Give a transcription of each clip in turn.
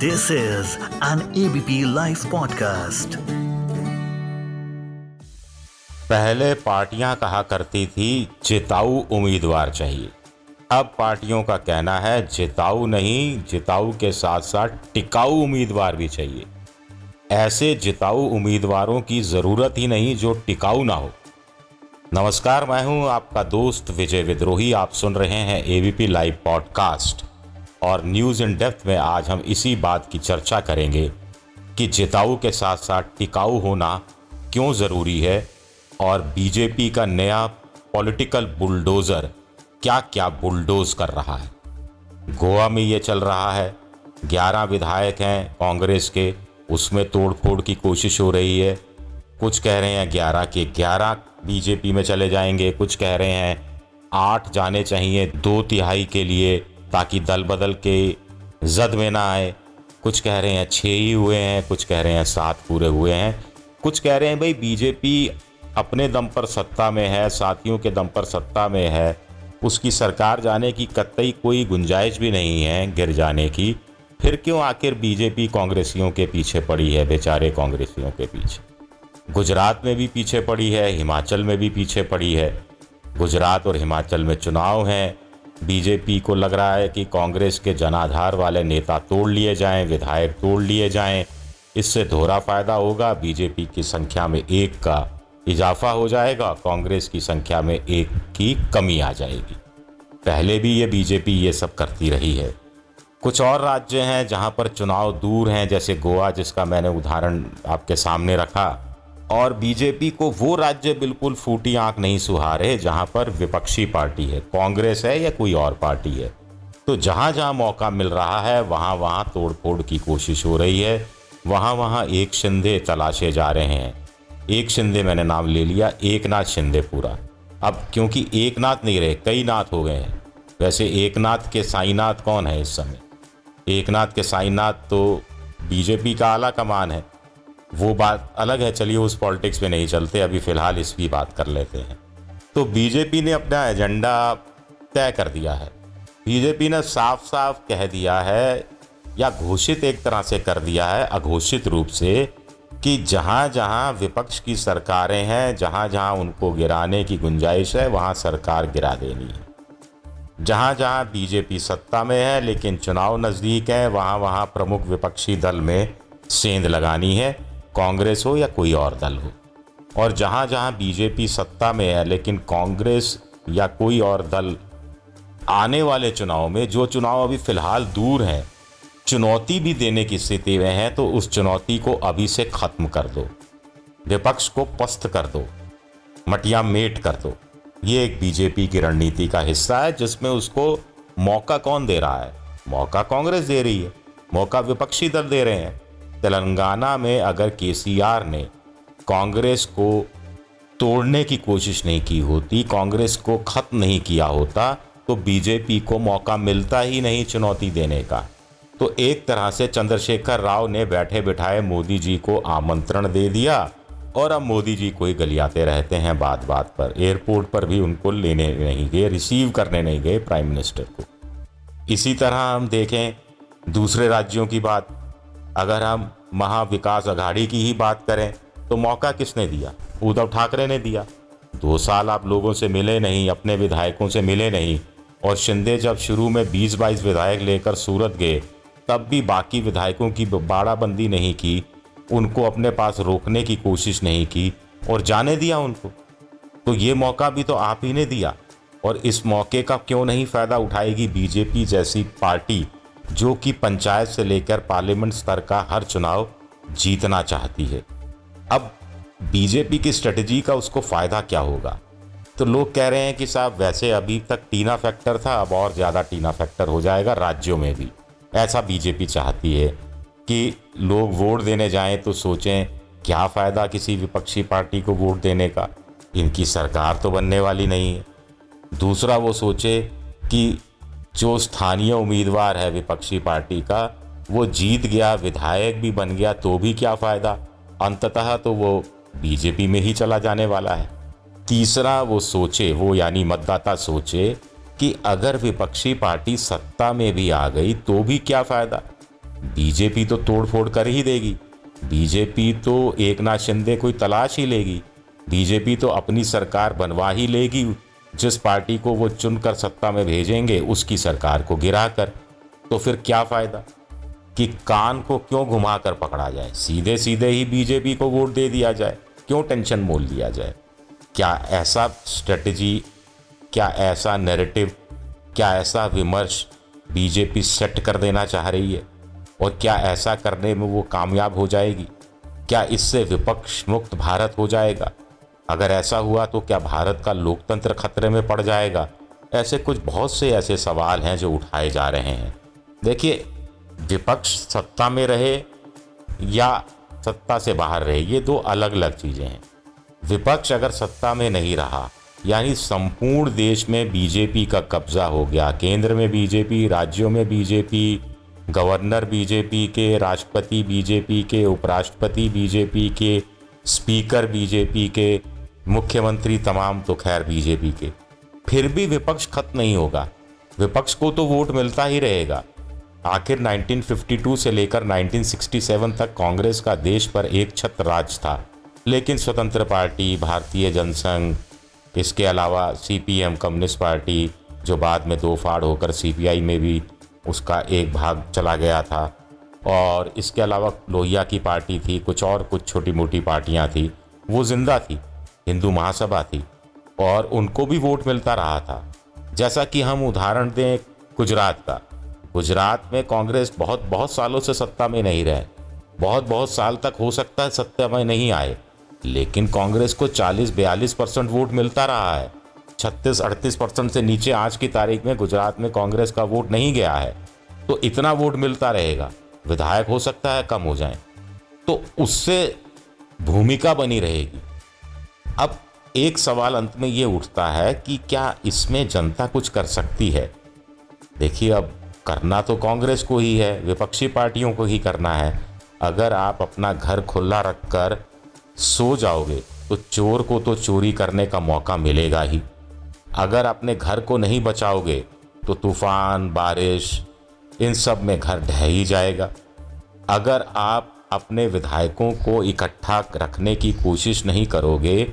This is an ABP Life podcast. पहले पार्टियाँ कहा करती थी, जिताऊ उम्मीदवार चाहिए। अब पार्टियों का कहना है, जिताऊ नहीं, जिताऊ के साथ साथ टिकाऊ उम्मीदवार भी चाहिए। ऐसे जिताऊ उम्मीदवारों की ज़रूरत ही नहीं जो टिकाऊ ना हो। नमस्कार, मैं हूँ आपका दोस्त विजय विद्रोही। आप सुन रहे हैं एबीपी लाइव पॉडकास्ट और न्यूज़ इन डेप्थ में आज हम इसी बात की चर्चा करेंगे कि जिताऊ के साथ साथ टिकाऊ होना क्यों ज़रूरी है और बीजेपी का नया पॉलिटिकल बुलडोज़र क्या क्या बुलडोज कर रहा है। गोवा में ये चल रहा है। ग्यारह विधायक हैं कांग्रेस के, उसमें तोड़ फोड़ की कोशिश हो रही है। कुछ कह रहे हैं ग्यारह के ग्यारह बीजेपी में चले जाएँगे, कुछ कह रहे हैं आठ जाने चाहिए दो तिहाई के लिए। ताकि दल बदल के जद में ना आए। कुछ कह रहे हैं छः ही हुए हैं, कुछ कह रहे हैं सात पूरे हुए हैं। कुछ कह रहे हैं, भाई बीजेपी अपने दम पर सत्ता में है, साथियों के दम पर सत्ता में है। उसकी सरकार जाने की कतई कोई गुंजाइश भी नहीं है गिर जाने की। फिर क्यों आखिर बीजेपी कांग्रेसियों के पीछे पड़ी है, बेचारे कांग्रेसियों के पीछे? गुजरात में भी पीछे पड़ी है, हिमाचल में भी पीछे पड़ी है। गुजरात और हिमाचल में चुनाव हैं। बीजेपी को लग रहा है कि कांग्रेस के जनाधार वाले नेता तोड़ लिए जाएँ, विधायक तोड़ लिए जाएँ। इससे दोहरा फ़ायदा होगा, बीजेपी की संख्या में एक का इजाफा हो जाएगा, कांग्रेस की संख्या में एक की कमी आ जाएगी। पहले भी ये बीजेपी ये सब करती रही है। कुछ और राज्य हैं जहाँ पर चुनाव दूर हैं, जैसे गोवा, जिसका मैंने उदाहरण आपके सामने रखा। और बीजेपी को वो राज्य बिल्कुल फूटी आँख नहीं सुहारे, जहाँ पर विपक्षी पार्टी है। कांग्रेस है या कोई और पार्टी है? तो जहाँ जहाँ मौका मिल रहा है, वहाँ वहाँ तोड़ फोड़ की कोशिश हो रही है। वहाँ वहाँ एक शिंदे तलाशे जा रहे हैं। एक शिंदे मैंने नाम ले लिया एक नाथ शिंदे पूरा। अब क्योंकि एक नाथ नहीं रहे कई नाथ हो गए हैं। वैसे एक नाथ के साईनाथ कौन है इस समय? एक नाथ के साईनाथ तो बीजेपी का आला कमान है। वो बात अलग है, चलिए उस पॉलिटिक्स में नहीं चलते, अभी फ़िलहाल इस भी बात कर लेते हैं। तो बीजेपी ने अपना एजेंडा तय कर दिया है। बीजेपी ने साफ़ साफ़ कह दिया है या घोषित एक तरह से कर दिया है, अघोषित रूप से, कि जहाँ जहाँ विपक्ष की सरकारें हैं जहाँ जहाँ उनको गिराने की गुंजाइश है, वहाँ सरकार गिरा देनी है। जहाँ जहाँ बीजेपी सत्ता में है, लेकिन चुनाव नज़दीक है वहाँ वहाँ प्रमुख विपक्षी दल में सेंध लगानी है। कांग्रेस हो या कोई और दल हो। और जहाँ जहाँ बीजेपी सत्ता में है, लेकिन कांग्रेस या कोई और दल आने वाले चुनाव में, जो चुनाव अभी फ़िलहाल दूर हैं, चुनौती भी देने की स्थिति में है तो उस चुनौती को अभी से खत्म कर दो। विपक्ष को पस्त कर दो, मटिया मेट कर दो। ये एक बीजेपी की रणनीति का हिस्सा है, जिसमें उसको मौका कौन दे रहा है? मौका कांग्रेस दे रही है, मौका विपक्षी दल दे रहे हैं। तेलंगाना में अगर केसीआर ने कांग्रेस को तोड़ने की कोशिश नहीं की होती, कांग्रेस को खत्म नहीं किया होता तो बीजेपी को मौका मिलता ही नहीं चुनौती देने का। तो एक तरह से चंद्रशेखर राव ने बैठे बिठाए मोदी जी को आमंत्रण दे दिया और अब मोदी जी कोई गलियाते रहते हैं बात बात पर। एयरपोर्ट पर भी उनको लेने नहीं गए, रिसीव करने नहीं गए प्राइम मिनिस्टर को। इसी तरह हम देखें दूसरे राज्यों की बात। अगर हम महाविकास अघाड़ी की ही बात करें तो मौका किसने दिया? उद्धव ठाकरे ने दिया। दो साल आप लोगों से मिले नहीं, अपने विधायकों से मिले नहीं, और शिंदे जब शुरू में 20-22 विधायक लेकर सूरत गए, तब भी बाकी विधायकों की बाड़ाबंदी नहीं की, उनको अपने पास रोकने की कोशिश नहीं की, और जाने दिया उनको। तो ये मौका भी तो आप ही ने दिया, और इस मौके का क्यों नहीं फ़ायदा उठाएगी बीजेपी जैसी पार्टी? जो कि पंचायत से लेकर पार्लियामेंट स्तर का हर चुनाव जीतना चाहती है। अब बीजेपी की स्ट्रेटजी का उसको फ़ायदा क्या होगा? तो लोग कह रहे हैं कि साहब, वैसे अभी तक टीना फैक्टर था, अब और ज़्यादा टीना फैक्टर हो जाएगा राज्यों में भी। ऐसा बीजेपी चाहती है कि लोग वोट देने जाएँ तो सोचें, क्या फ़ायदा किसी विपक्षी पार्टी को वोट देने का? इनकी सरकार तो बनने वाली नहीं है। दूसरा वो सोचे कि जो स्थानीय उम्मीदवार है विपक्षी पार्टी का, वो जीत गया, विधायक भी बन गया तो भी क्या फ़ायदा? अंततः तो वो बीजेपी में ही चला जाने वाला है। तीसरा, वो सोचे, वो यानी मतदाता सोचे कि अगर विपक्षी पार्टी सत्ता में भी आ गई तो भी क्या फ़ायदा? बीजेपी तो तोड़फोड़ कर ही देगी। बीजेपी तो एक नाथ शिंदे कोई तलाश ही लेगी। बीजेपी तो अपनी सरकार बनवा ही लेगी। जिस पार्टी को वो चुनकर सत्ता में भेजेंगे, उसकी सरकार को गिरा कर तो फिर क्या फ़ायदा? कि कान को क्यों घुमा कर पकड़ा जाए? सीधे सीधे ही बीजेपी को वोट दे दिया जाए। क्यों टेंशन मोल लिया जाए? क्या ऐसा स्ट्रेटजी, क्या ऐसा नैरेटिव क्या ऐसा विमर्श बीजेपी सेट कर देना चाह रही है? और क्या ऐसा करने में वो कामयाब हो जाएगी? क्या इससे विपक्ष मुक्त भारत हो जाएगा? अगर ऐसा हुआ तो क्या भारत का लोकतंत्र खतरे में पड़ जाएगा? ऐसे कुछ बहुत से ऐसे सवाल हैं जो उठाए जा रहे हैं। देखिए, विपक्ष सत्ता में रहे या सत्ता से बाहर रहे, ये दो अलग अलग चीज़ें हैं। विपक्ष अगर सत्ता में नहीं रहा, यानी संपूर्ण देश में बीजेपी का कब्जा हो गया, केंद्र में बीजेपी राज्यों में बीजेपी गवर्नर बीजेपी के, राष्ट्रपति बीजेपी के, उपराष्ट्रपति बीजेपी के, स्पीकर बीजेपी के मुख्यमंत्री तमाम तो खैर बीजेपी के। फिर भी विपक्ष खत्म नहीं होगा। विपक्ष को तो वोट मिलता ही रहेगा। आखिर 1952 से लेकर 1967 तक कांग्रेस का देश पर एक छत्र राज था। लेकिन स्वतंत्र पार्टी, भारतीय जनसंघ, इसके अलावा सीपीएम, कम्युनिस्ट पार्टी, जो बाद में दो फाड़ होकर सीपीआई में भी उसका एक भाग चला गया था। और इसके अलावा लोहिया की पार्टी थी, कुछ और कुछ छोटी मोटी पार्टियाँ थी, वो ज़िंदा थी। हिंदू महासभा थी और उनको भी वोट मिलता रहा था। जैसा कि हम उदाहरण दें गुजरात का। गुजरात में कांग्रेस बहुत बहुत सालों से सत्ता में नहीं रहे। बहुत बहुत साल तक हो सकता है सत्ता में नहीं आए, लेकिन कांग्रेस को 40-42 परसेंट वोट मिलता रहा है। 36-38 परसेंट से नीचे आज की तारीख में गुजरात में कांग्रेस का वोट नहीं गया है। तो इतना वोट मिलता रहेगा। विधायक हो सकता है कम हो जाए। तो उससे भूमिका बनी रहेगी। अब एक सवाल अंत में ये उठता है कि क्या इसमें जनता कुछ कर सकती है? देखिए, अब करना तो कांग्रेस को ही है, विपक्षी पार्टियों को ही करना है। अगर आप अपना घर खुला रख कर सो जाओगे तो चोर को तो चोरी करने का मौका मिलेगा ही। अगर अपने घर को नहीं बचाओगे तो तूफ़ान, बारिश, इन सब में घर ढह ही जाएगा। अगर आप अपने विधायकों को इकट्ठा रखने की कोशिश नहीं करोगे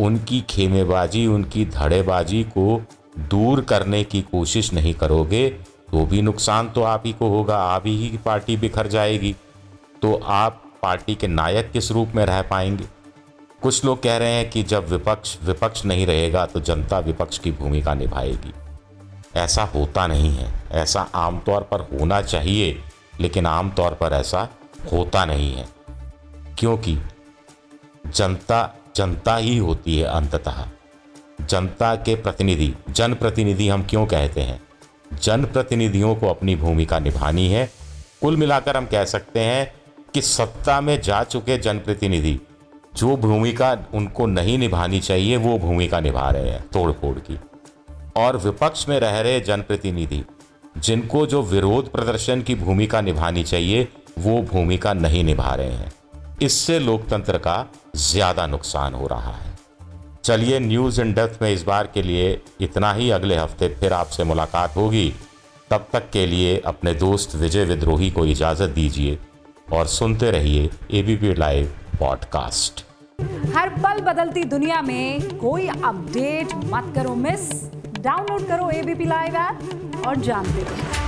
उनकी खेमेबाजी, उनकी धड़ेबाजी को दूर करने की कोशिश नहीं करोगे तो भी नुकसान तो आप ही को होगा, आप ही की पार्टी बिखर जाएगी। तो आप पार्टी के नायक किस रूप में रह पाएँगे? कुछ लोग कह रहे हैं कि जब विपक्ष विपक्ष नहीं रहेगा तो जनता विपक्ष की भूमिका निभाएगी। ऐसा होता नहीं है। ऐसा आमतौर पर होना चाहिए, लेकिन आमतौर पर ऐसा होता नहीं है। क्योंकि जनता जनता ही होती है अंततः। जनता के प्रतिनिधि, जनप्रतिनिधि हम क्यों कहते हैं? जनप्रतिनिधियों को अपनी भूमिका निभानी है। कुल मिलाकर हम कह सकते हैं कि सत्ता में जा चुके जनप्रतिनिधि, जो भूमिका उनको नहीं निभानी चाहिए, वो भूमिका निभा रहे हैं तोड़ फोड़ की। और विपक्ष में रह रहे जनप्रतिनिधि, जिनको जो विरोध प्रदर्शन की भूमिका निभानी चाहिए, वो भूमिका नहीं निभा रहे हैं। इससे लोकतंत्र का ज़्यादा नुकसान हो रहा है। चलिए न्यूज़ इन डेप्थ में इस बार के लिए इतना ही। अगले हफ़्ते फिर आपसे मुलाकात होगी। तब तक के लिए अपने दोस्त विजय विद्रोही को इजाज़त दीजिए और सुनते रहिए एबीपी लाइव पॉडकास्ट हर पल बदलती दुनिया में कोई अपडेट मत करो, मिस। डाउनलोड करो एबीपी लाइव ऐप और जानते रहो